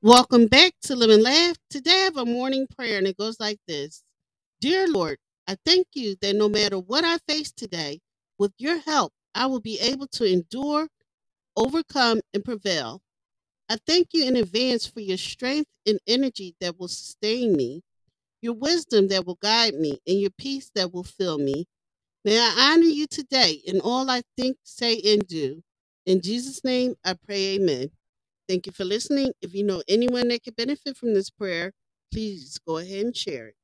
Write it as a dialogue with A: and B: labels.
A: Welcome back to Live and Laugh. Today I have a morning prayer and it goes like this Dear Lord, I thank you that no matter what I face today, with your help, I will be able to endure, overcome, and prevail. I thank you in advance for your strength and energy that will sustain me, your wisdom that will guide me, and your peace that will fill me. May I honor you today in all I think, say, and do. In Jesus' name, I pray, amen. Thank you for listening. If you know anyone that could benefit from this prayer, please go ahead and share it.